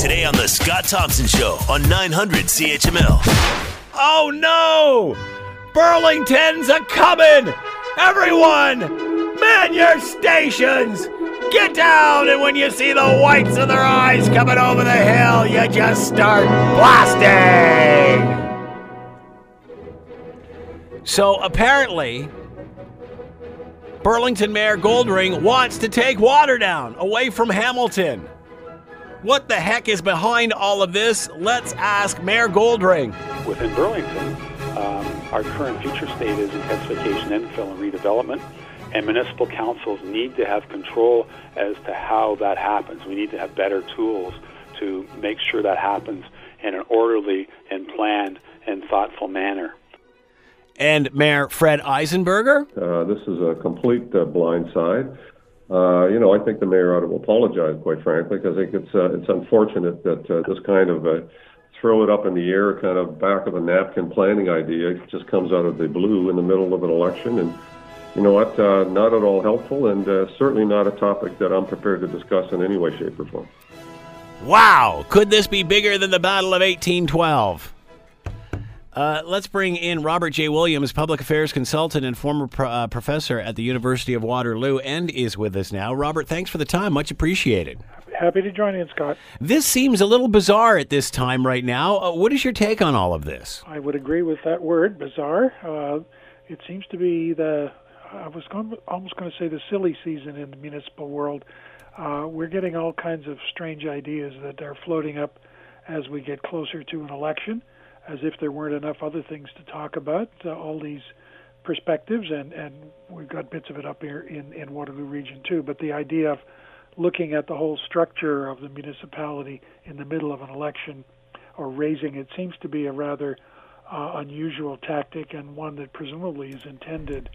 Today on The Scott Thompson Show on 900 CHML. Oh no! Burlington's a coming! Everyone, man your stations! Get down, and when you see the whites of their eyes coming over the hill, you just start blasting! So apparently, Burlington Mayor Goldring wants to take Waterdown away from Hamilton. What the heck is behind all of this? Let's ask Mayor Goldring. Within Burlington, um, our current future state is intensification, infill, and redevelopment. And municipal councils need to have control as to how that happens. We need to have better tools to make sure that happens in an orderly and planned and thoughtful manner. And Mayor Fred Eisenberger. Uh, this is a complete uh, blind side. Uh, you know, I think the mayor ought to apologize, quite frankly, because I think it's uh, it's unfortunate that uh, this kind of uh, throw it up in the air, kind of back of a napkin planning idea just comes out of the blue in the middle of an election, and you know what? Uh, not at all helpful, and uh, certainly not a topic that I'm prepared to discuss in any way, shape, or form. Wow, could this be bigger than the Battle of 1812? Uh, let's bring in Robert J. Williams, public affairs consultant and former pro- uh, professor at the University of Waterloo, and is with us now. Robert, thanks for the time. Much appreciated. Happy to join in, Scott. This seems a little bizarre at this time right now. Uh, what is your take on all of this? I would agree with that word, bizarre. Uh, it seems to be the, I was going, almost going to say the silly season in the municipal world. Uh, we're getting all kinds of strange ideas that are floating up as we get closer to an election as if there weren't enough other things to talk about. Uh, all these perspectives, and and we've got bits of it up here in in Waterloo Region too. But the idea of looking at the whole structure of the municipality in the middle of an election or raising it seems to be a rather uh, unusual tactic and one that presumably is intended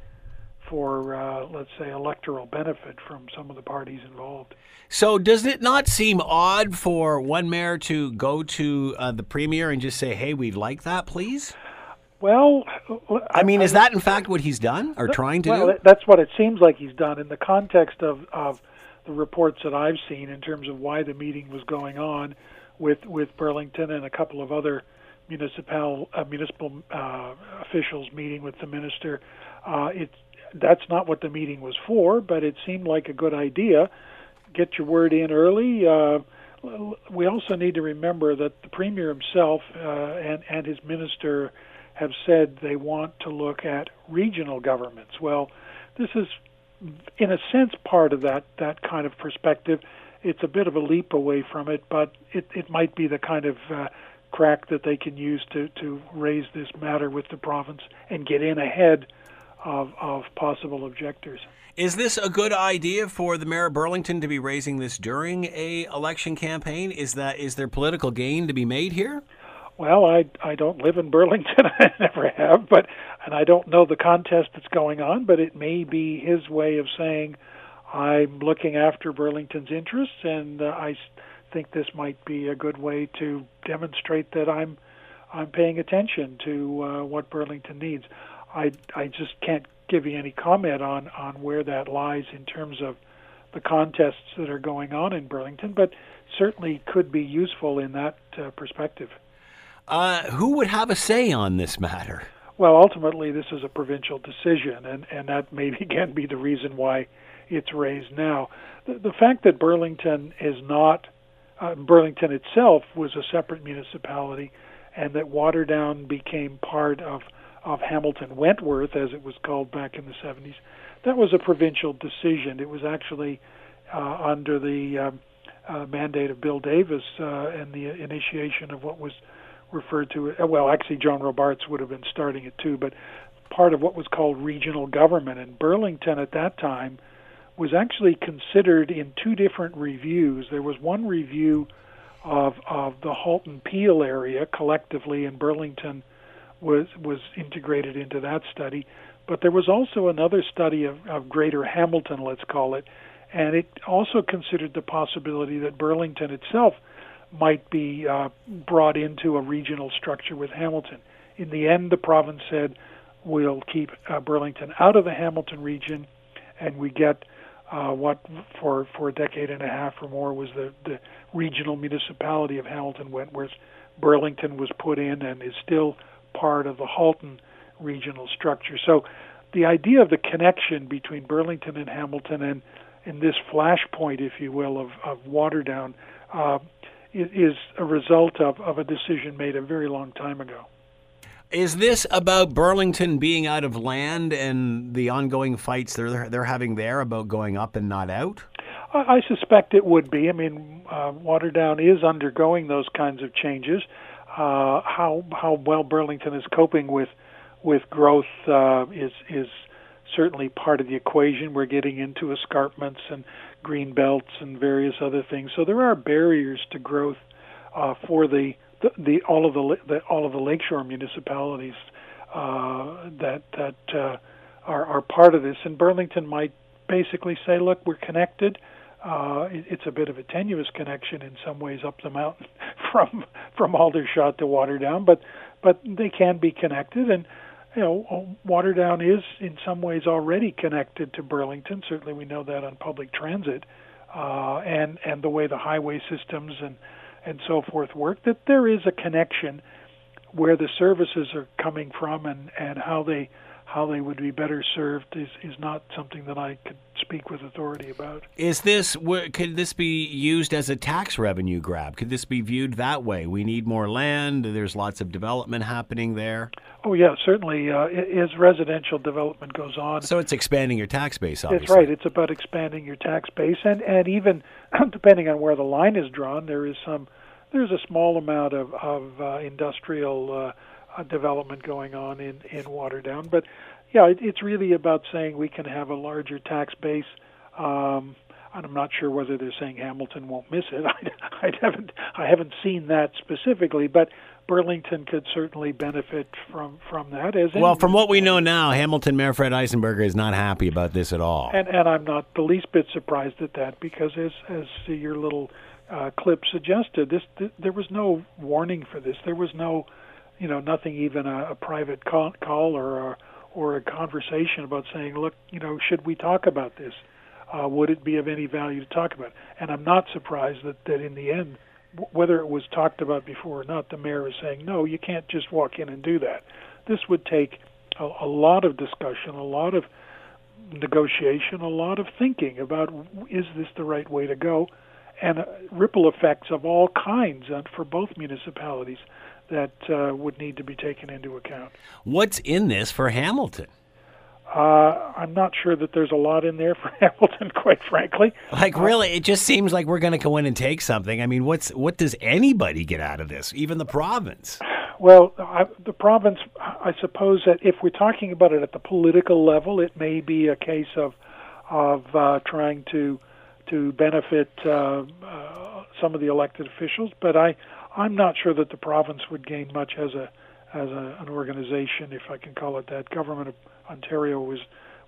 for, uh, let's say, electoral benefit from some of the parties involved. So, does it not seem odd for one mayor to go to uh, the premier and just say, "Hey, we'd like that, please"? Well, I mean, is that in fact what he's done or trying to well, do? That's what it seems like he's done in the context of, of the reports that I've seen in terms of why the meeting was going on with with Burlington and a couple of other municipal uh, municipal uh, officials meeting with the minister. Uh, it that's not what the meeting was for, but it seemed like a good idea. Get your word in early. Uh, we also need to remember that the premier himself uh, and and his minister have said they want to look at regional governments. Well, this is in a sense part of that that kind of perspective. It's a bit of a leap away from it, but it it might be the kind of uh, crack that they can use to to raise this matter with the province and get in ahead of of possible objectors. Is this a good idea for the mayor of Burlington to be raising this during a election campaign? Is that is there political gain to be made here? Well, I I don't live in Burlington. I never have, but and I don't know the contest that's going on. But it may be his way of saying, I'm looking after Burlington's interests, and uh, I think this might be a good way to demonstrate that I'm I'm paying attention to uh, what Burlington needs. I I just can't give you any comment on on where that lies in terms of the contests that are going on in Burlington, but certainly could be useful in that uh, perspective. Uh, who would have a say on this matter? Well, ultimately, this is a provincial decision, and, and that may again be the reason why it's raised now. The, the fact that Burlington is not, uh, Burlington itself was a separate municipality, and that Waterdown became part of, of Hamilton Wentworth, as it was called back in the 70s, that was a provincial decision. It was actually uh, under the um, uh, mandate of Bill Davis uh, and the initiation of what was referred to uh, well actually John Robarts would have been starting it too but part of what was called regional government. And Burlington at that time was actually considered in two different reviews. There was one review of of the Halton Peel area collectively in Burlington was was integrated into that study but there was also another study of, of greater Hamilton let's call it and it also considered the possibility that Burlington itself might be uh, brought into a regional structure with Hamilton. In the end, the province said we'll keep uh, Burlington out of the Hamilton region, and we get uh, what for for a decade and a half or more was the the regional municipality of Hamilton Wentworth. Burlington was put in and is still part of the Halton regional structure. So the idea of the connection between Burlington and Hamilton and in this flashpoint, if you will, of, of Waterdown uh, is a result of, of a decision made a very long time ago. Is this about Burlington being out of land and the ongoing fights they're they're having there about going up and not out? I suspect it would be. I mean, uh, Waterdown is undergoing those kinds of changes. Uh, how how well Burlington is coping with with growth uh, is is certainly part of the equation. We're getting into escarpments and green belts and various other things. So there are barriers to growth uh, for the, the, the all of the, the all of the lakeshore municipalities uh, that that uh, are are part of this. And Burlington might basically say, look, we're connected. Uh, it, it's a bit of a tenuous connection in some ways up the mountain from from Aldershot to Waterdown, but but they can be connected and you know, Waterdown is in some ways already connected to Burlington. Certainly, we know that on public transit uh, and and the way the highway systems and and so forth work. That there is a connection where the services are coming from and and how they how they would be better served is, is not something that I could speak with authority about. Is this could this be used as a tax revenue grab? Could this be viewed that way? We need more land. There's lots of development happening there. Oh yeah, certainly. Uh, as residential development goes on, so it's expanding your tax base. Obviously. That's right. It's about expanding your tax base, and and even depending on where the line is drawn, there is some there's a small amount of of uh, industrial. Uh, uh, development going on in in Waterdown. But yeah, it, it's really about saying we can have a larger tax base. Um, and I'm not sure whether they're saying Hamilton won't miss it. I, I haven't I haven't seen that specifically, but Burlington could certainly benefit from from that. As well, from what we know now, Hamilton Mayor Fred Eisenberger is not happy about this at all. And and I'm not the least bit surprised at that because as as your little uh, clip suggested, this th- there was no warning for this. There was no you know, nothing even a, a private call, call or a, or a conversation about saying, look, you know, should we talk about this? Uh, would it be of any value to talk about? And I'm not surprised that, that in the end, w- whether it was talked about before or not, the mayor is saying, no, you can't just walk in and do that. This would take a, a lot of discussion, a lot of negotiation, a lot of thinking about is this the right way to go, and uh, ripple effects of all kinds uh, for both municipalities that uh, would need to be taken into account. What's in this for Hamilton? Uh, I'm not sure that there's a lot in there for Hamilton, quite frankly. Like, really, it just seems like we're going to go in and take something. I mean, what's what does anybody get out of this? Even the province. Well, I, the province, I suppose that if we're talking about it at the political level, it may be a case of of uh, trying to to benefit uh, uh, some of the elected officials. But I I'm not sure that the province would gain much as a as a, an organization, if I can call it that. Government of Ontario was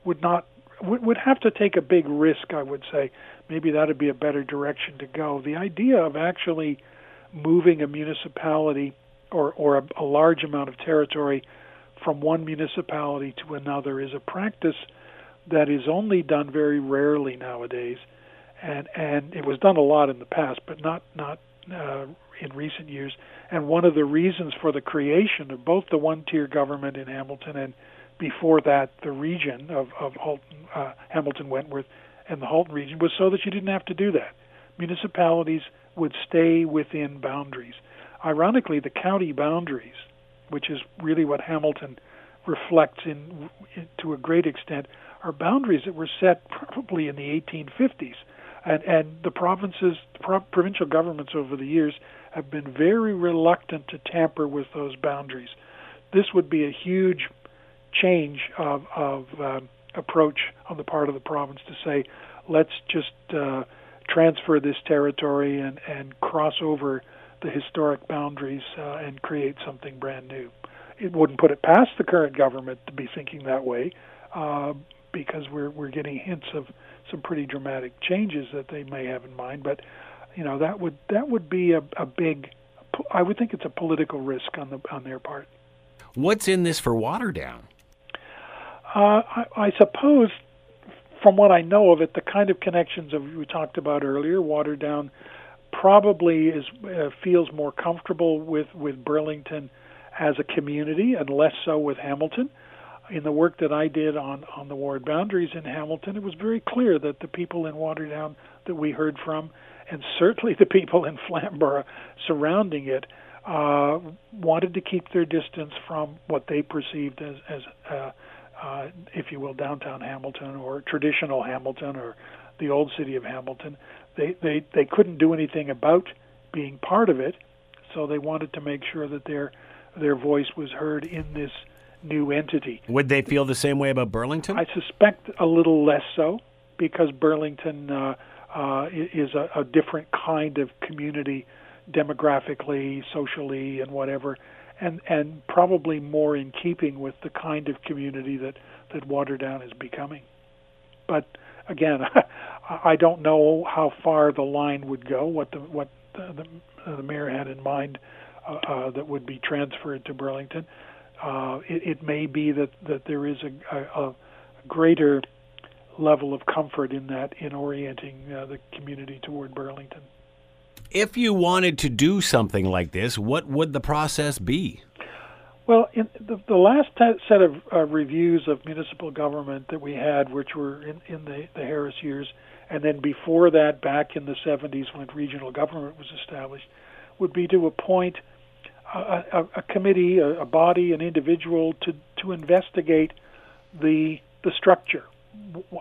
would not would, would have to take a big risk. I would say maybe that would be a better direction to go. The idea of actually moving a municipality or or a, a large amount of territory from one municipality to another is a practice that is only done very rarely nowadays, and and it was done a lot in the past, but not not uh, in recent years. And one of the reasons for the creation of both the one-tier government in Hamilton and before that the region of, of Halton, uh, Hamilton, Wentworth, and the Halton region was so that you didn't have to do that. Municipalities would stay within boundaries. Ironically, the county boundaries, which is really what Hamilton reflects in, in to a great extent, are boundaries that were set probably in the 1850s and and the provinces, pro- provincial governments over the years have been very reluctant to tamper with those boundaries. This would be a huge change of, of um, approach on the part of the province to say, let's just uh, transfer this territory and, and cross over the historic boundaries uh, and create something brand new. It wouldn't put it past the current government to be thinking that way, uh, because we're we're getting hints of some pretty dramatic changes that they may have in mind. But you know that would that would be a, a big. I would think it's a political risk on the on their part. What's in this for Waterdown? Uh, I, I suppose from what I know of it, the kind of connections of we talked about earlier, Waterdown probably is uh, feels more comfortable with with Burlington as a community and less so with Hamilton. In the work that I did on on the ward boundaries in Hamilton, it was very clear that the people in Waterdown that we heard from, and certainly the people in Flamborough surrounding it, uh, wanted to keep their distance from what they perceived as as uh, uh, if you will, downtown Hamilton or traditional Hamilton or the old city of Hamilton. They they they couldn't do anything about being part of it, so they wanted to make sure that their their voice was heard in this new entity. Would they feel the same way about Burlington? I suspect a little less so because Burlington uh, uh, is a, a different kind of community demographically, socially, and whatever and and probably more in keeping with the kind of community that that Waterdown is becoming. But again, I don't know how far the line would go. What the what the, the, the mayor had in mind uh, uh, that would be transferred to Burlington. Uh, it, it may be that that there is a, a, a greater level of comfort in that in orienting uh, the community toward Burlington. If you wanted to do something like this, what would the process be? Well, in the, the last t- set of uh, reviews of municipal government that we had, which were in, in the, the Harris years, and then before that, back in the 70s when regional government was established, would be to appoint a, a, a committee, a, a body, an individual to, to investigate the the structure.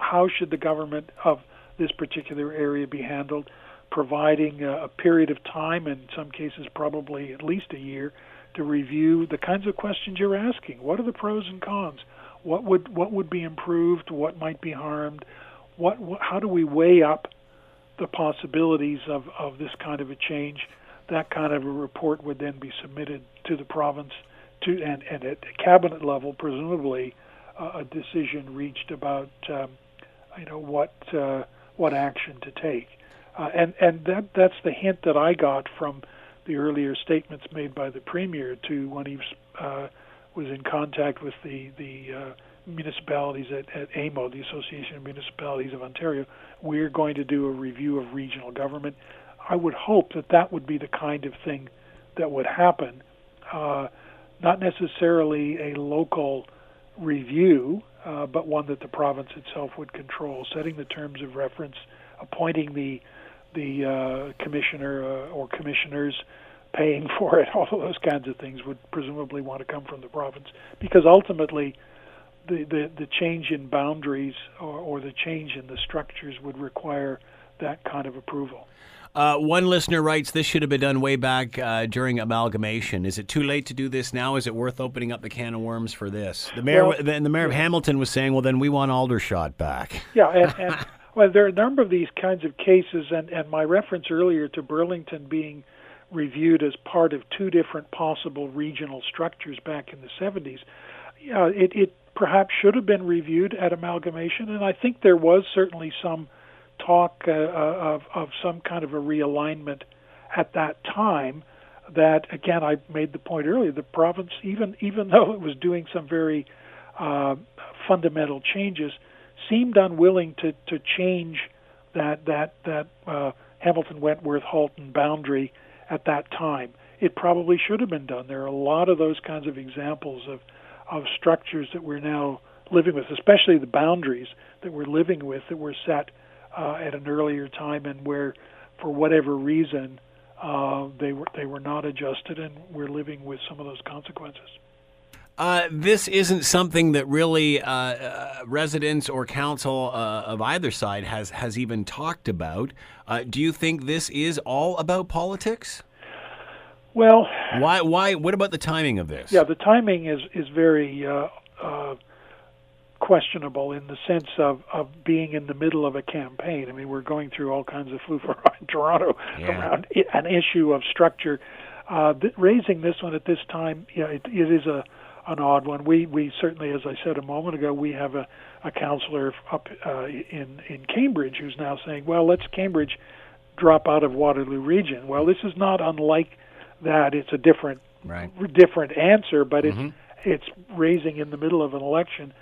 How should the government of this particular area be handled? providing a, a period of time, in some cases probably at least a year, to review the kinds of questions you're asking. What are the pros and cons? What would what would be improved? What might be harmed? What, what how do we weigh up the possibilities of, of this kind of a change? That kind of a report would then be submitted to the province, to and, and at cabinet level, presumably, a decision reached about um, you know what uh, what action to take. Uh, and and that that's the hint that I got from the earlier statements made by the premier to when he was, uh, was in contact with the the uh, municipalities at, at AMO, the Association of Municipalities of Ontario. We're going to do a review of regional government. I would hope that that would be the kind of thing that would happen, uh, not necessarily a local review, uh, but one that the province itself would control, setting the terms of reference, appointing the the uh, commissioner uh, or commissioners paying for it, all of those kinds of things would presumably want to come from the province because ultimately the, the, the change in boundaries or, or the change in the structures would require that kind of approval. Uh, one listener writes, "This should have been done way back uh, during amalgamation. Is it too late to do this now? Is it worth opening up the can of worms for this?" The mayor, well, the, the mayor of Hamilton, was saying, "Well, then we want Aldershot back." Yeah, and, and Well, there are a number of these kinds of cases, and, and my reference earlier to Burlington being reviewed as part of two different possible regional structures back in the 70s, uh, it, it perhaps should have been reviewed at amalgamation, and I think there was certainly some talk uh, uh of, of some kind of a realignment at that time. That again, I made the point earlier. The province, even even though it was doing some very uh, fundamental changes, seemed unwilling to to change that that that uh, Hamilton Wentworth Halton boundary at that time. It probably should have been done. There are a lot of those kinds of examples of of structures that we're now living with, especially the boundaries that we're living with that were set uh, at an earlier time and where, for whatever reason, uh, they were they were not adjusted, and we're living with some of those consequences. Uh, this isn't something that really uh, uh, residents or council uh, of either side has has even talked about. Uh, do you think this is all about politics? Well, why? Why? What about the timing of this? Yeah, the timing is is very uh, questionable in the sense of of being in the middle of a campaign. I mean, we're going through all kinds of flu in Toronto yeah. around an issue of structure. Th- raising this one at this time, yeah, it, it is a an odd one. We we certainly, as I said a moment ago, we have a, a councillor up uh, in in Cambridge who's now saying, well, let's Cambridge drop out of Waterloo Region. Well, this is not unlike that. It's a different right. different answer, but mm-hmm. it's it's raising in the middle of an election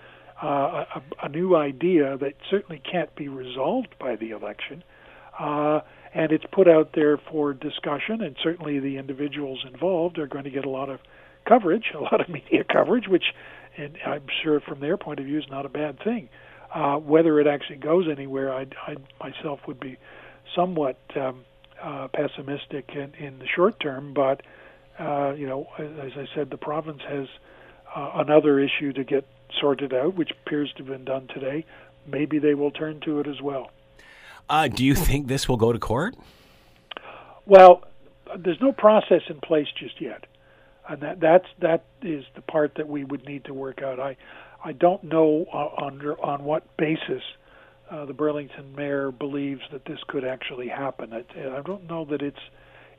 uh, a, a new idea that certainly can't be resolved by the election. Uh, and it's put out there for discussion, and certainly the individuals involved are going to get a lot of coverage, a lot of media coverage, which and I'm sure from their point of view is not a bad thing. Uh, whether it actually goes anywhere, I, I myself would be somewhat um, uh, pessimistic in, in the short term, but uh, you know, as I said, the province has uh, another issue to get sorted out, which appears to have been done today. Maybe they will turn to it as well. Uh, do you think this will go to court? Well, there's no process in place just yet, and that that's that is the part that we would need to work out. I I don't know on on what basis uh, the Burlington mayor believes that this could actually happen. I, I don't know that it's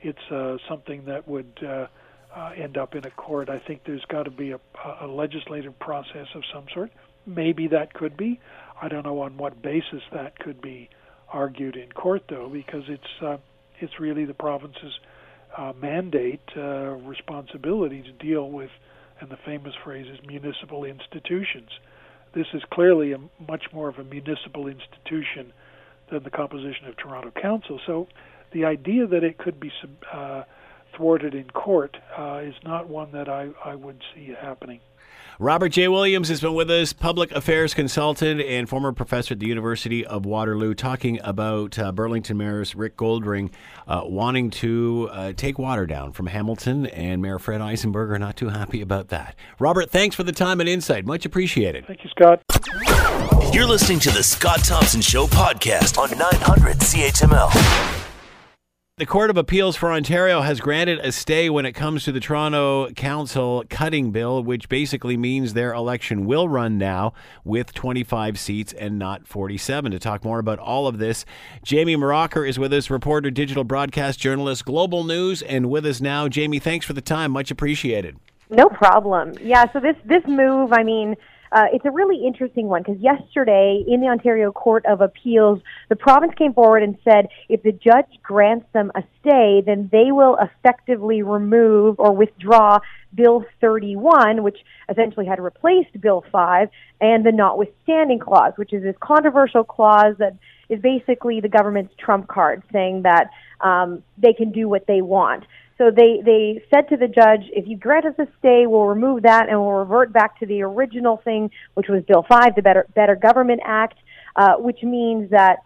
it's uh, something that would uh, end up in a court. I think there's got to be a, a legislative process of some sort. Maybe that could be. I don't know on what basis that could be argued in court, though, because it's uh, it's really the province's uh, mandate, uh, responsibility to deal with, and the famous phrase is municipal institutions. This is clearly a much more of a municipal institution than the composition of Toronto Council. So, the idea that it could be uh, thwarted in court uh, is not one that I, I would see happening. Robert J. Williams has been with us, public affairs consultant and former professor at the University of Waterloo, talking about uh, Burlington Mayor's Rick Goldring uh, wanting to uh, take Waterdown from Hamilton, and Mayor Fred Eisenberger not too happy about that. Robert, thanks for the time and insight. Much appreciated. Thank you, Scott. You're listening to the Scott Thompson Show podcast on 900 CHML. The Court of Appeals for Ontario has granted a stay when it comes to the Toronto Council cutting bill, which basically means their election will run now with 25 seats and not 47. To talk more about all of this, Jamie Mauracher is with us, reporter, digital broadcast journalist, Global News, and with us now. Jamie, thanks for the time. Much appreciated. No problem. Yeah, so this this move, I mean, uh, it's a really interesting one because yesterday in the Ontario Court of Appeals, the province came forward and said if the judge grants them a stay, then they will effectively remove or withdraw Bill 31, which essentially had replaced Bill 5, and the notwithstanding clause, which is this controversial clause that is basically the government's trump card saying that um, they can do what they want. So they, they said to the judge, if you grant us a stay, we'll remove that and we'll revert back to the original thing, which was Bill 5, the Better, Better Government Act, uh, which means that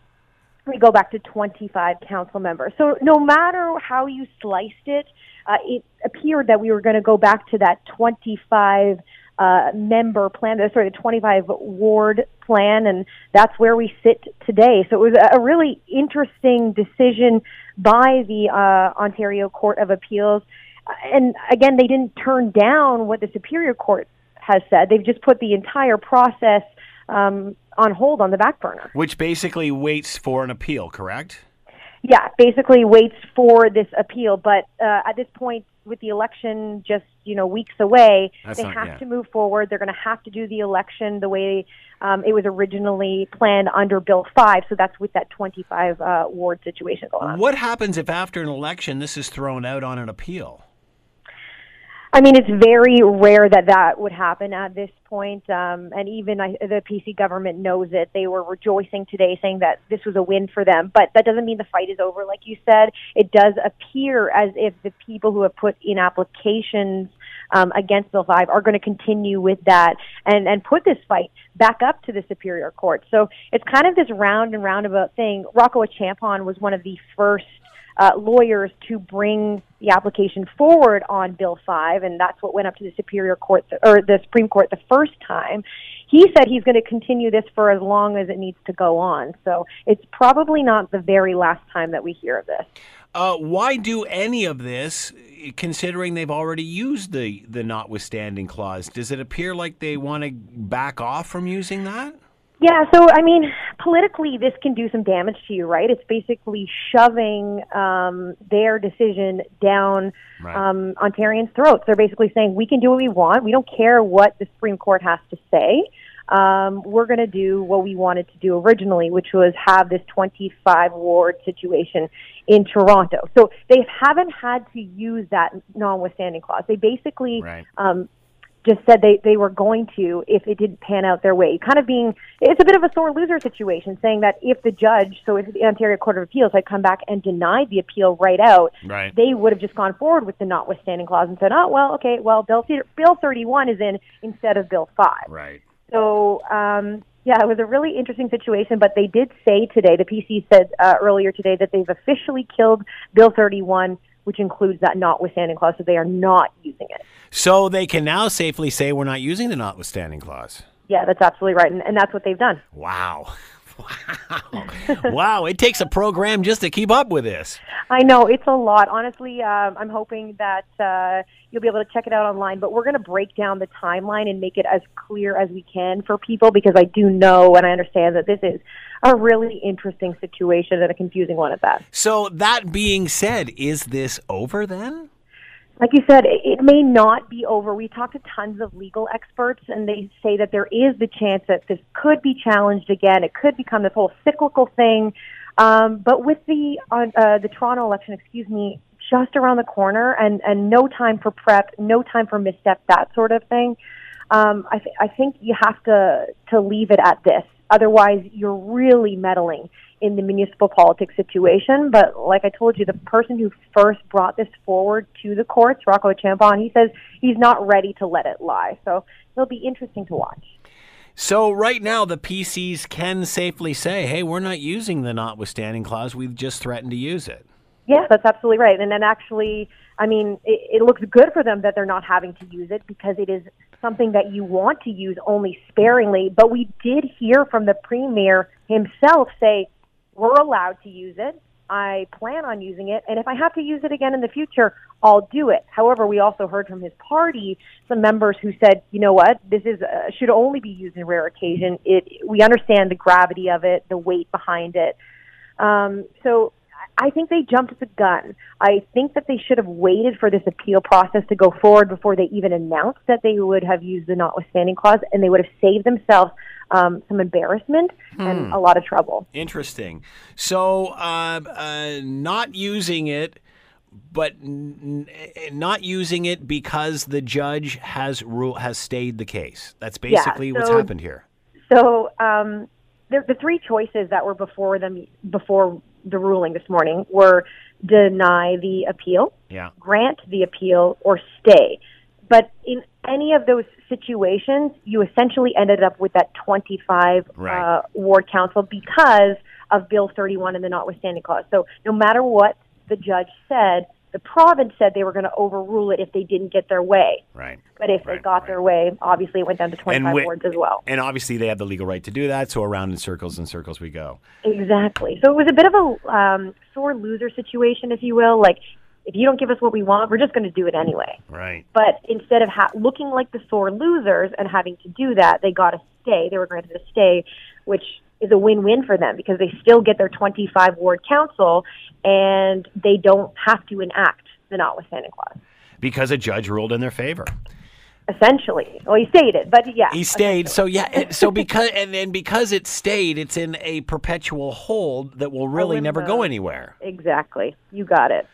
we go back to 25 council members. So no matter how you sliced it, uh, it appeared that we were going to go back to that 25 uh, member plan, sorry, the 25 ward plan, and that's where we sit today. So it was a really interesting decision by the uh, Ontario Court of Appeals. And again, they didn't turn down what the Superior Court has said. They've just put the entire process um, on hold on the back burner. Which basically waits for an appeal, correct? Yeah, basically waits for this appeal. But uh, at this point, with the election just you know weeks away, That's they not, have yeah. to move forward. They're going to have to do the election the way um, it was originally planned under Bill Five. So that's with that 25 uh, ward situation going on. What happens if after an election this is thrown out on an appeal? I mean, it's very rare that that would happen at this point. Um, and even I, the PC government knows it. They were rejoicing today, saying that this was a win for them. But that doesn't mean the fight is over. Like you said, it does appear as if the people who have put in applications um, against Bill 5 are going to continue with that and, and put this fight back up to the Superior Court. So it's kind of this round and roundabout thing. Rocco Achampong was one of the first uh, lawyers to bring the application forward on Bill 5, and that's what went up to the Superior Court th- or the Supreme Court the first time. He said he's going to continue this for as long as it needs to go on. So it's probably not the very last time that we hear of this. Uh, why do any of this, considering they've already used the the notwithstanding clause? Does it appear like they want to back off from using that? Yeah, so I mean, politically, this can do some damage to you, right? It's basically shoving um, their decision down right. um, Ontarians' throats. They're basically saying, we can do what we want. We don't care what the Supreme Court has to say. Um, we're going to do what we wanted to do originally, which was have this 25 ward situation in Toronto. So they haven't had to use that notwithstanding clause. They basically right. um, just said they, they were going to if it didn't pan out their way. Kind of being, it's a bit of a sore loser situation, saying that if the judge, so if the Ontario Court of Appeals had come back and denied the appeal right out, Right. they would have just gone forward with the notwithstanding clause and said, oh, well, okay, well, Bill, Bill 31 is in instead of Bill 5. Right. So, um, yeah, it was a really interesting situation, but they did say today, the PC said uh, earlier today that they've officially killed Bill 31, which includes that notwithstanding clause, so they are not using it. So they can now safely say we're not using the notwithstanding clause. Yeah, that's absolutely right, and, and that's what they've done. Wow. Wow. wow. It takes a program just to keep up with this. I know it's a lot. Honestly, um, I'm hoping that uh, you'll be able to check it out online. But we're going to break down the timeline and make it as clear as we can for people because I do know and I understand that this is a really interesting situation and a confusing one at that. So, that being said, is this over then? Like you said, it, may not be over. We talked to tons of legal experts, and they say that there is the chance that this could be challenged again. It could become this whole cyclical thing. Um, but with the uh, the Toronto election, excuse me, just around the corner, and and no time for prep, no time for misstep, that sort of thing. Um, I, th- I think you have to to leave it at this. Otherwise, you're really meddling in the municipal politics situation. But like I told you, the person who first brought this forward to the courts, Rocco Achampong, he says he's not ready to let it lie. So it'll be interesting to watch. So right now, the PCs can safely say, "Hey, we're not using the notwithstanding clause. We've just threatened to use it." Yeah, that's absolutely right. And then actually, I mean, it, it looks good for them that they're not having to use it because it is something that you want to use only sparingly. But we did hear from the premier himself say, "We're allowed to use it. I plan on using it, and if I have to use it again in the future, I'll do it. However, we also heard from his party some members who said, you know what, this is uh, should only be used in rare occasion. It we understand the gravity of it, the weight behind it. Um, so I think they jumped the gun. I think that they should have waited for this appeal process to go forward before they even announced that they would have used the notwithstanding clause, and they would have saved themselves um, some embarrassment and a lot of trouble. Interesting. So, uh, uh, not using it, but n- n- not using it because the judge has rule has stayed the case. That's basically what's so- happened here. So um, the, the three choices that were before them before the ruling this morning were deny the appeal, Yeah. grant the appeal, or stay. But in any of those situations, you essentially ended up with that 25 Right. uh, ward council because of Bill 31 and the notwithstanding clause. So no matter what the judge said, the province said they were going to overrule it if they didn't get their way. Right. But if Right, they got right. their way, obviously it went down to 25 wi- wards as well. And obviously, they have the legal right to do that. So around in circles and circles we go. Exactly. So it was a bit of a um, sore loser situation, if you will. Like, if you don't give us what we want, we're just going to do it anyway. Right. But instead of ha- looking like the sore losers and having to do that, they got a stay. They were granted a stay, which is a win-win for them because they still get their 25 ward council and they don't have to enact the notwithstanding clause. Because a judge ruled in their favor. Essentially, well, he stated, it, but yeah, He stayed. So yeah. So because and then because it stayed, it's in a perpetual hold that will really oh, never go anywhere. exactly. You got it.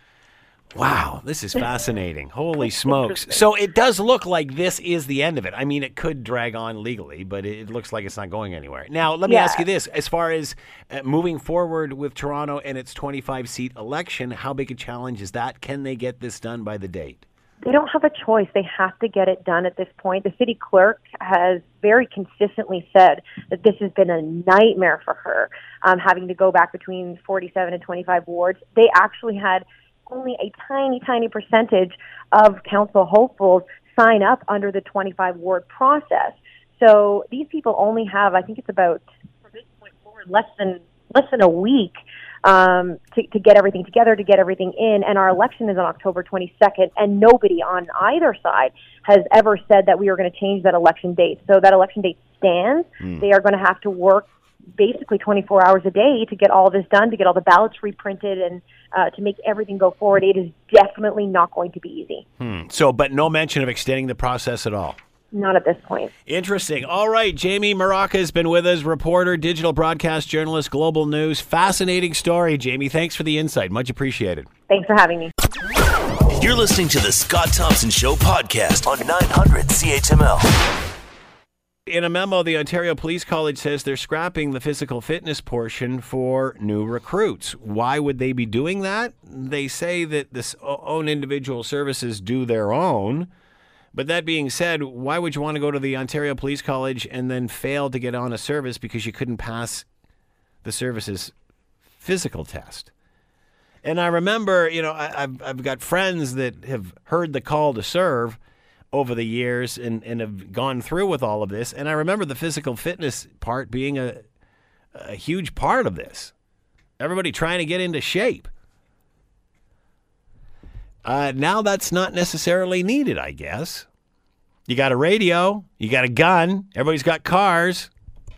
Wow, this is fascinating. Holy smokes. So it does look like this is the end of it. I mean, it could drag on legally, but it looks like it's not going anywhere. Now, let me Yeah. ask you this. As far as uh, moving forward with Toronto and its 25 seat election, how big a challenge is that? Can they get this done by the date? they don't have a choice. They have to get it done at this point. The city clerk has very consistently said that this has been a nightmare for her, um, having to go back between 47 and 25 wards. They actually had only a tiny, tiny percentage of council hopefuls sign up under the 25 ward process. So these people only have, I think it's about from this point forward, less than less than a week um, to, to get everything together, to get everything in. And our election is on October 22nd, and nobody on either side has ever said that we are going to change that election date. So that election date stands. They are going to have to work basically 24 hours a day to get all this done, to get all the ballots reprinted, and uh, to make everything go forward. It is definitely not going to be easy. Hmm. So, but no mention of extending the process at all. Not at this point. Interesting. All right, Jamie Mauracher has been with us, reporter, digital broadcast journalist, global news. Fascinating story, Jamie. Thanks for the insight. Much appreciated. Thanks for having me. You're listening to the Scott Thompson Show podcast on 900 CHML. In a memo, the Ontario Police College says they're scrapping the physical fitness portion for new recruits. Why would they be doing that? They say that this own individual services do their own. But that being said, why would you want to go to the Ontario Police College and then fail to get on a service because you couldn't pass the service's physical test? And I remember, you know, I, have I've got friends that have heard the call to serve over the years and, and have gone through with all of this. And I remember the physical fitness part being a, a huge part of this. Everybody trying to get into shape. Uh, now that's not necessarily needed, I guess. You got a radio, you got a gun, everybody's got cars.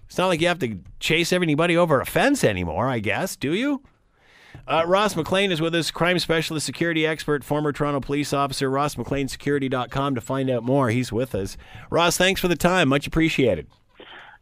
It's not like you have to chase everybody over a fence anymore, I guess, do you? Uh, Ross McLean is with us, crime specialist, security expert, former Toronto police officer, rossmcleansecurity.com to find out more. He's with us. Ross, thanks for the time. Much appreciated.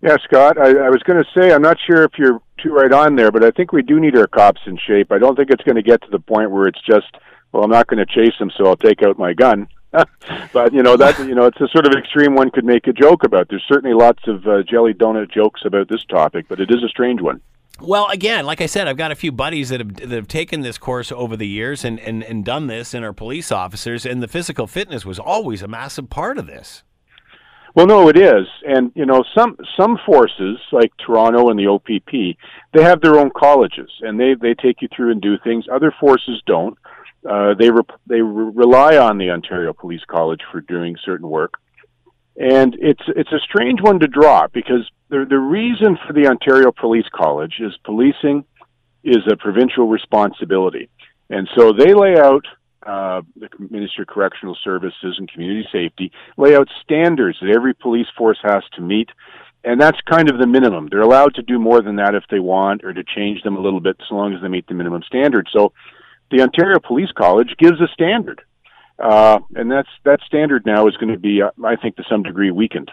Yeah, Scott, I, I was going to say, I'm not sure if you're too right on there, but I think we do need our cops in shape. I don't think it's going to get to the point where it's just, well, I'm not going to chase them, so I'll take out my gun. but you know that you know it's a sort of extreme one could make a joke about. There's certainly lots of uh, jelly donut jokes about this topic, but it is a strange one. Well, again, like I said, I've got a few buddies that have, that have taken this course over the years and, and, and done this and are police officers, and the physical fitness was always a massive part of this. Well, no, it is, and you know some some forces like Toronto and the OPP, they have their own colleges, and they they take you through and do things. Other forces don't. Uh, they re- they re- rely on the Ontario Police College for doing certain work, and it's it's a strange one to draw because the, the reason for the Ontario Police College is policing is a provincial responsibility. And so they lay out, uh, the Ministry of Correctional Services and Community Safety lay out standards that every police force has to meet. And that's kind of the minimum. They're allowed to do more than that if they want or to change them a little bit so long as they meet the minimum standard. So the Ontario Police College gives a standard. Uh, and that's that standard now is going to be, uh, I think, to some degree weakened.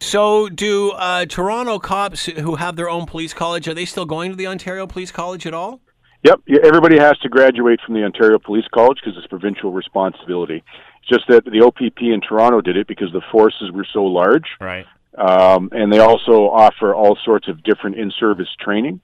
So, do uh, Toronto cops who have their own police college are they still going to the Ontario Police College at all? Yep, everybody has to graduate from the Ontario Police College because it's provincial responsibility. It's just that the OPP in Toronto did it because the forces were so large, right? Um, and they also offer all sorts of different in-service training.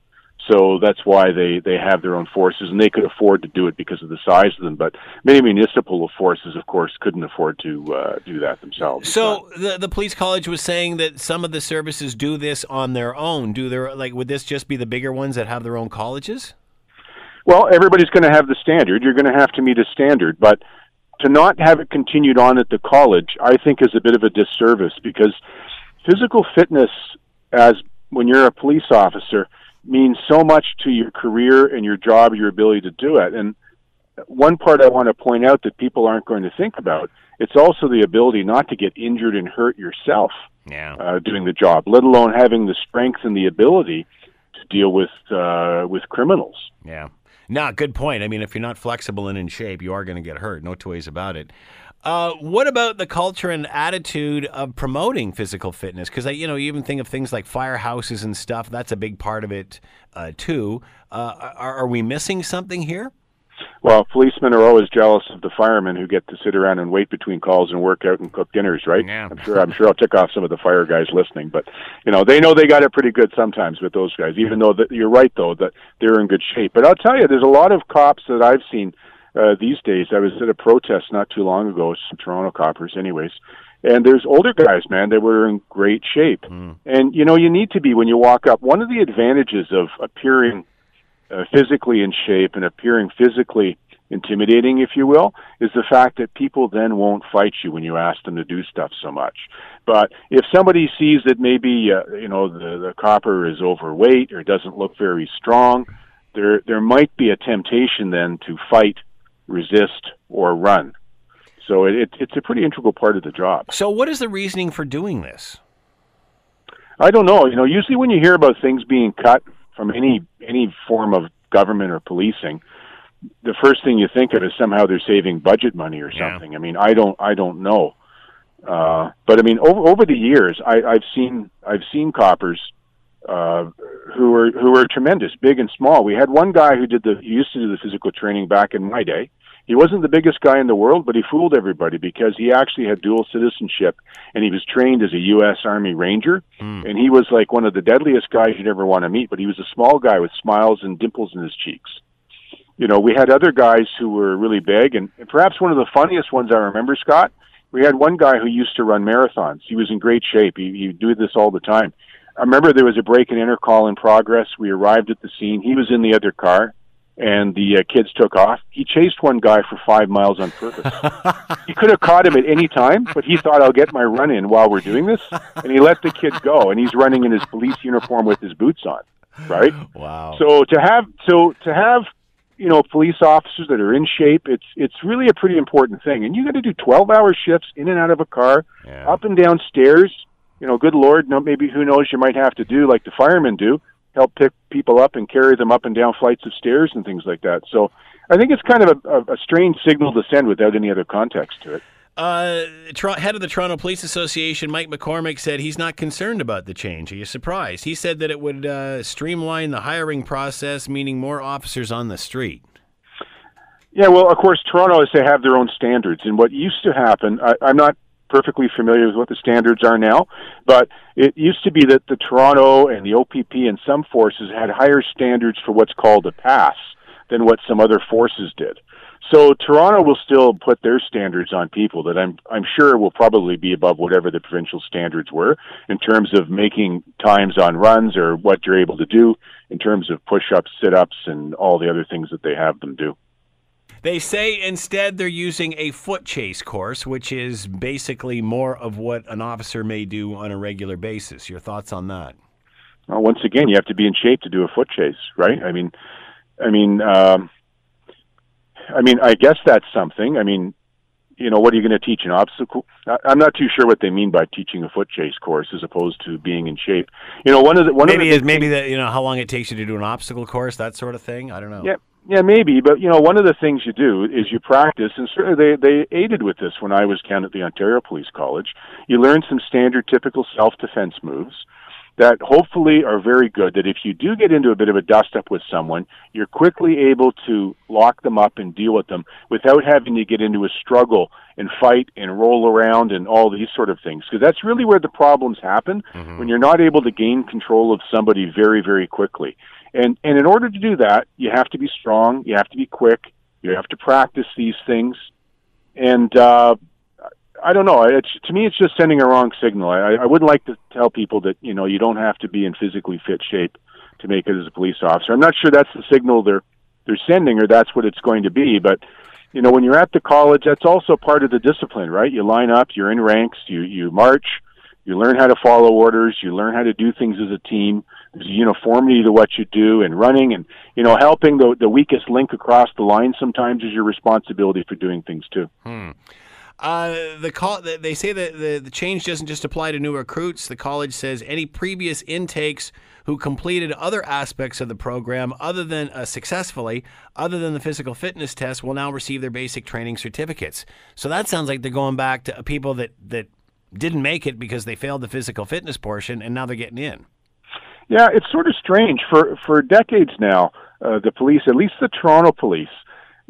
So that's why they, they have their own forces, and they could afford to do it because of the size of them. But many municipal forces, of course, couldn't afford to uh, do that themselves. So the the police college was saying that some of the services do this on their own. Do there like would this just be the bigger ones that have their own colleges? Well, everybody's going to have the standard. You're going to have to meet a standard, but to not have it continued on at the college, I think, is a bit of a disservice because physical fitness, as when you're a police officer means so much to your career and your job, your ability to do it. And one part I want to point out that people aren't going to think about, it's also the ability not to get injured and hurt yourself yeah. uh, doing the job, let alone having the strength and the ability to deal with uh, with criminals. Yeah. No, good point. I mean, if you're not flexible and in shape, you are going to get hurt. No two ways about it. Uh, what about the culture and attitude of promoting physical fitness? Because you know, you even think of things like firehouses and stuff. That's a big part of it uh, too. Uh, are, are, we missing something here? Well, policemen are always jealous of the firemen who get to sit around and wait between calls and work out and cook dinners, right? Yeah. I'm sure. I'm sure I'll tick off some of the fire guys listening, but you know they know they got it pretty good sometimes with those guys. Even though that you're right though that they're in good shape. But I'll tell you, there's a lot of cops that I've seen uh, these days. I was at a protest not too long ago, some Toronto coppers, anyways. And there's older guys, man, that were in great shape. Mm. And you know, you need to be when you walk up. One of the advantages of appearing uh, physically in shape and appearing physically intimidating, if you will, is the fact that people then won't fight you when you ask them to do stuff so much. But if somebody sees that maybe uh, you know the the copper is overweight or doesn't look very strong, there there might be a temptation then to fight resist, or run. So it, it, it's a pretty integral part of the job. So, what is the reasoning for doing this? I don't know. You know, usually when you hear about things being cut from any any form of government or policing, the first thing you think of is somehow they're saving budget money or something. Yeah. I mean, I don't I don't know. Uh, but I mean, over over the years, I, I've seen I've seen coppers uh, who were who were tremendous, big and small. We had one guy who did the he used to do the physical training back in my day, He wasn't the biggest guy in the world, but he fooled everybody because he actually had dual citizenship and he was trained as a U.S. Army Ranger. Mm. And he was like one of the deadliest guys you'd ever want to meet, but he was a small guy with smiles and dimples in his cheeks. You know, we had other guys who were really big, and, perhaps one of the funniest ones I remember, Scott, we had one guy who used to run marathons. He was in great shape. He, he do this all the time. I remember there was a break and enter call in progress. We arrived at the scene. He was in the other car and the uh, kids took off. He chased one guy for five miles on purpose. he could have caught him at any time, but he thought, I'll get my run in while we're doing this. And he let the kid go, and he's running in his police uniform with his boots on, right? Wow. So to have, so to have, you know, police officers that are in shape, it's it's really a pretty important thing. And you got to do twelve hour shifts in and out of a car, Yeah. up and down stairs. You know, good lord, no, maybe who knows, you might have to do like the firemen do, help pick people up and carry them up and down flights of stairs and things like that. So I think it's kind of a, a, strange signal to send without any other context to it. Uh, head of the Toronto Police Association, Mike McCormack, said he's not concerned about the change. Are you surprised? He said that it would uh, streamline the hiring process, meaning more officers on the street. Yeah, well, of course, Toronto is to have their own standards, and what used to happen, I, I'm not perfectly familiar with what the standards are now, but it used to be that the Toronto and the OPP and some forces had higher standards for what's called a pass than what some other forces did. So Toronto will still put their standards on people that I'm I'm sure will probably be above whatever the provincial standards were in terms of making times on runs or what you're able to do in terms of push-ups, sit-ups, and all the other things that they have them do. They say instead they're using a foot chase course, which is basically more of what an officer may do on a regular basis. Your thoughts on that? Well, once again, you have to be in shape to do a foot chase, right? I mean, I mean, um, I mean, I guess that's something. I mean, you know, what are you going to teach an obstacle? I'm not too sure what they mean by teaching a foot chase course as opposed to being in shape. You know, one of the one maybe of the it, maybe that you know how long it takes you to do an obstacle course, that sort of thing. I don't know. Yeah, yeah, maybe. But you know, one of the things you do is you practice, and certainly they they aided with this when I was down at the Ontario Police College. You learn some standard, typical self defense moves that hopefully are very good. That if you do get into a bit of a dust up with someone, you're quickly able to lock them up and deal with them without having to get into a struggle and fight and roll around and all these sort of things. Because that's really where the problems happen mm-hmm. when you're not able to gain control of somebody very, very quickly. And and in order to do that, you have to be strong. You have to be quick. You have to practice these things. And uh, I don't know. It's to me, it's just sending a wrong signal. I, I wouldn't like to tell people that you know you don't have to be in physically fit shape to make it as a police officer. I'm not sure that's the signal they're they're sending, or that's what it's going to be. But you know, when you're at the college, that's also part of the discipline, right? You line up, you're in ranks, you you march, you learn how to follow orders, you learn how to do things as a team. There's uniformity to what you do, and running, and you know, helping the the weakest link across the line sometimes is your responsibility for doing things too. Uh, the call they say that the, the change doesn't just apply to new recruits. The college says any previous intakes who completed other aspects of the program other than uh, successfully, other than the physical fitness test, will now receive their basic training certificates. So that sounds like they're going back to people that that didn't make it because they failed the physical fitness portion, and now they're getting in. Yeah, it's sort of strange. For for decades now, uh, the police, at least the Toronto police,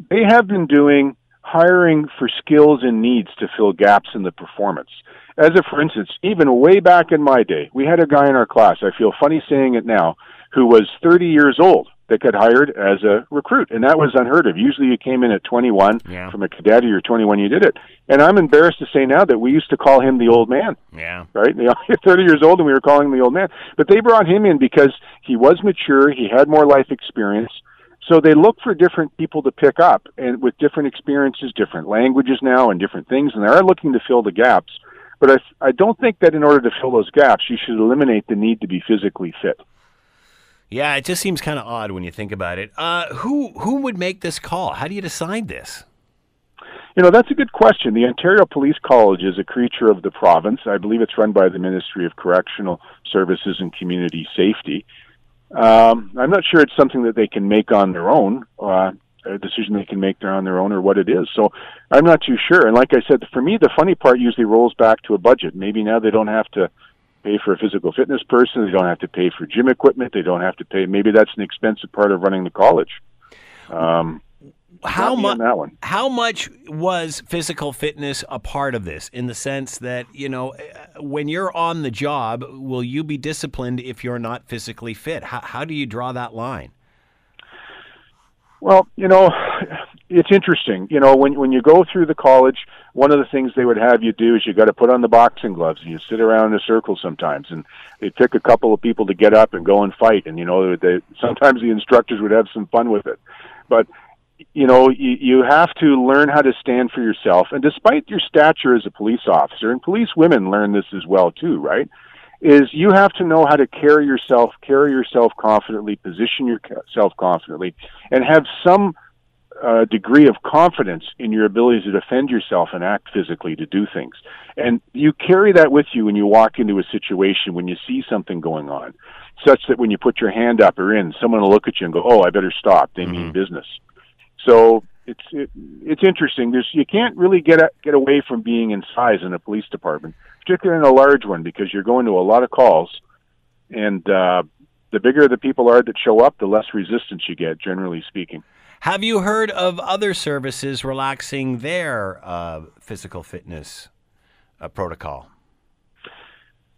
they have been doing hiring for skills and needs to fill gaps in the performance. As a for instance, even way back in my day, we had a guy in our class. I feel funny saying it now, who was 30 years old that got hired as a recruit, and that was unheard of. Usually, you came in at 21 Yeah. from a cadet, or you're 21, you did it. And I'm embarrassed to say now that we used to call him the old man Yeah. right? You know, 30 years old, and we were calling him the old man. But they brought him in because he was mature, he had more life experience. So they look for different people to pick up, and with different experiences, different languages now, and different things, and they are looking to fill the gaps. But I, I don't think that in order to fill those gaps, you should eliminate the need to be physically fit. Yeah, it just seems kind of odd when you think about it. Uh, who who would make this call? How do you decide this? You know, that's a good question. The Ontario Police College is a creature of the province. I believe it's run by the Ministry of Correctional Services and Community Safety. Um, I'm not sure it's something that they can make on their own, uh, a decision they can make there on their own, or what it is. So I'm not too sure. And like I said, for me, the funny part usually rolls back to a budget. Maybe now they don't have to pay for a physical fitness person. They don't have to pay for gym equipment. They don't have to pay. Maybe that's an expensive part of running the college. Um, how much on how much was physical fitness a part of this in the sense that you know uh, when you're on the job will you be disciplined if you're not physically fit how, how do you draw that line Well, you know, it's interesting. You know, when when you go through the college, one of the things they would have you do is you got to put on the boxing gloves and you sit around in a circle sometimes, and it took a couple of people to get up and go and fight. And you know, they sometimes the instructors would have some fun with it, but you know, you, you have to learn how to stand for yourself. And despite your stature as a police officer, and police women learn this as well too, right? Is you have to know how to carry yourself, carry yourself confidently, position yourself confidently, and have some uh, degree of confidence in your ability to defend yourself and act physically to do things. And you carry that with you when you walk into a situation when you see something going on, such that when you put your hand up or in, someone will look at you and go, "Oh, I better stop. They mean business." So it's it, it's interesting. There's you can't really get a, get away from being in size in a police department, particularly in a large one, because you're going to a lot of calls, and uh, the bigger the people are that show up, the less resistance you get, generally speaking. Have you heard of other services relaxing their uh, physical fitness uh, protocol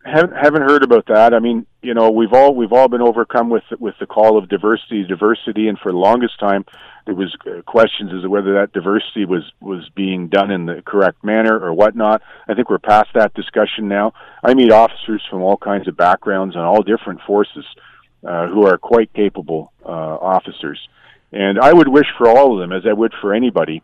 haven't haven't heard about that. I mean, you know, we've all we've all been overcome with with the call of diversity, diversity, and for the longest time, there was uh, questions as to whether that diversity was was being done in the correct manner or whatnot. I think we're past that discussion now. I meet officers from all kinds of backgrounds and all different forces uh, who are quite capable uh, officers, and I would wish for all of them, as I would for anybody,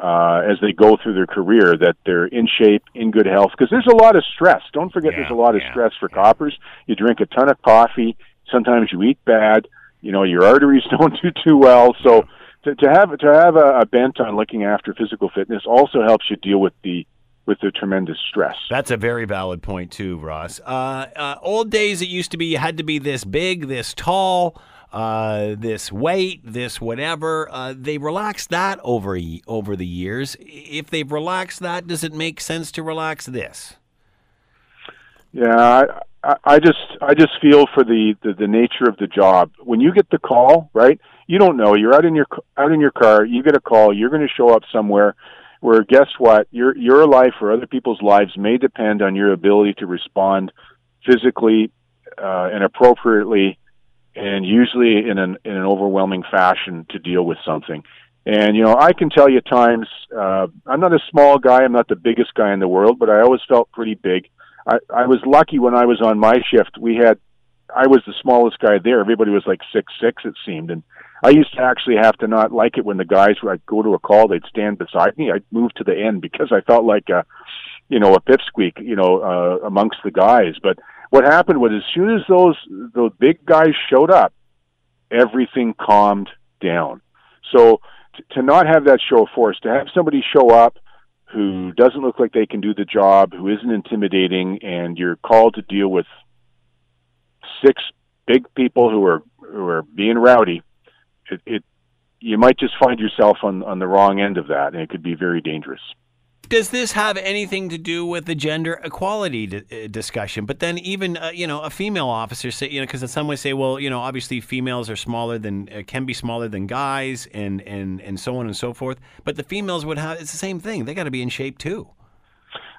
uh, as they go through their career that they're in shape, in good health. Because there's a lot of stress. Don't forget, Yeah, there's a lot of yeah, stress for coppers. You drink a ton of coffee. Sometimes you eat bad. You know, your arteries don't do too well. So to, to have to have a, a bent on looking after physical fitness also helps you deal with the with the tremendous stress. That's a very valid point too, Ross. Uh, uh, old days, it used to be you had to be this big, this tall, uh, this weight, this whatever. Uh, they relaxed that over over the years. If they've relaxed that, does it make sense to relax this? Yeah, I, I- just I just feel for the, the the nature of the job. When you get the call, right? You don't know. You're out in your out in your car. You get a call. You're going to show up somewhere where guess what? Your your life or other people's lives may depend on your ability to respond physically uh, and appropriately, and usually in an in an overwhelming fashion to deal with something. And you know, I can tell you times. Uh, I'm not a small guy. I'm not the biggest guy in the world, but I always felt pretty big. I, I was lucky when I was on my shift. We had, I was the smallest guy there. Everybody was like six six, it seemed, and I used to actually have to not like it when the guys would go to a call, they'd stand beside me. I'd move to the end because I felt like a, you know, a pipsqueak, you know, uh, amongst the guys. But what happened was, as soon as those those big guys showed up, everything calmed down. So t- to not have that show of force, to have somebody show up who doesn't look like they can do the job, who isn't intimidating, and you're called to deal with six big people who are who are being rowdy, it, it you might just find yourself on on the wrong end of that, and it could be very dangerous. Does this have anything to do with the gender equality di- uh, discussion? But then, even uh, you know, a female officer say, you know, because some would say, well, you know, obviously females are smaller than uh, can be smaller than guys, and and and so on and so forth. But the females would have it's the same thing. They got to be in shape too.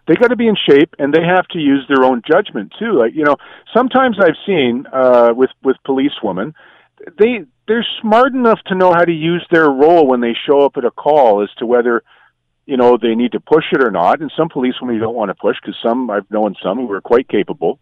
they got to be in shape and they have to use their own judgment too like you know sometimes i've seen uh with with policewomen they they're smart enough to know how to use their role when they show up at a call as to whether you know they need to push it or not and some policewomen you don't want to push because some i've known some who are quite capable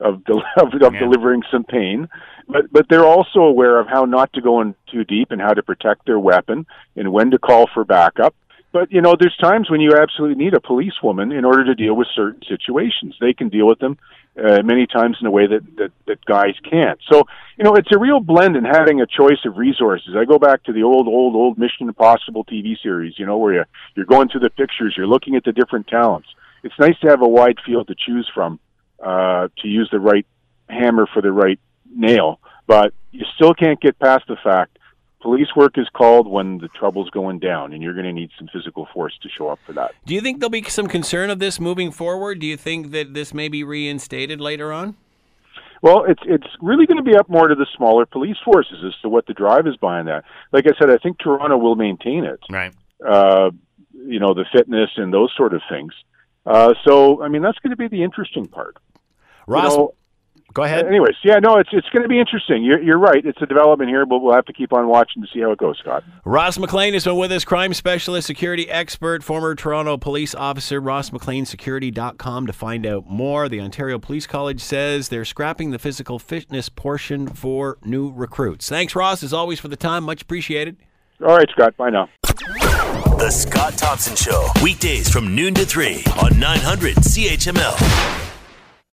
of del- of, of Yeah. delivering some pain but but they're also aware of how not to go in too deep and how to protect their weapon and when to call for backup but you know, there's times when you absolutely need a policewoman in order to deal with certain situations. They can deal with them uh, many times in a way that, that that guys can't. So you know, it's a real blend in having a choice of resources. I go back to the old, old, old Mission Impossible TV series. You know, where you you're going through the pictures, you're looking at the different talents. It's nice to have a wide field to choose from uh, to use the right hammer for the right nail, but you still can't get past the fact police work is called when the trouble's going down, and you're going to need some physical force to show up for that. Do you think there'll be some concern of this moving forward? Do you think that this may be reinstated later on? Well, it's it's really going to be up more to the smaller police forces as to what the drive is behind that. Like I said, I think Toronto will maintain it. Right. Uh, you know, the fitness and those sort of things. Uh, so, I mean, that's going to be the interesting part. Ross, You know, go ahead. anyways, yeah, no, it's it's going to be interesting. You're you're right. It's a development here, but we'll have to keep on watching to see how it goes, Scott. Ross McLean has been with us, crime specialist, security expert, former Toronto police officer. RossMcLeanSecurity.com to find out more. The Ontario Police College says they're scrapping the physical fitness portion for new recruits. Thanks, Ross, as always, for the time. Much appreciated. All right, Scott. Bye now. The Scott Thompson Show, weekdays from noon to 3 on 900 CHML.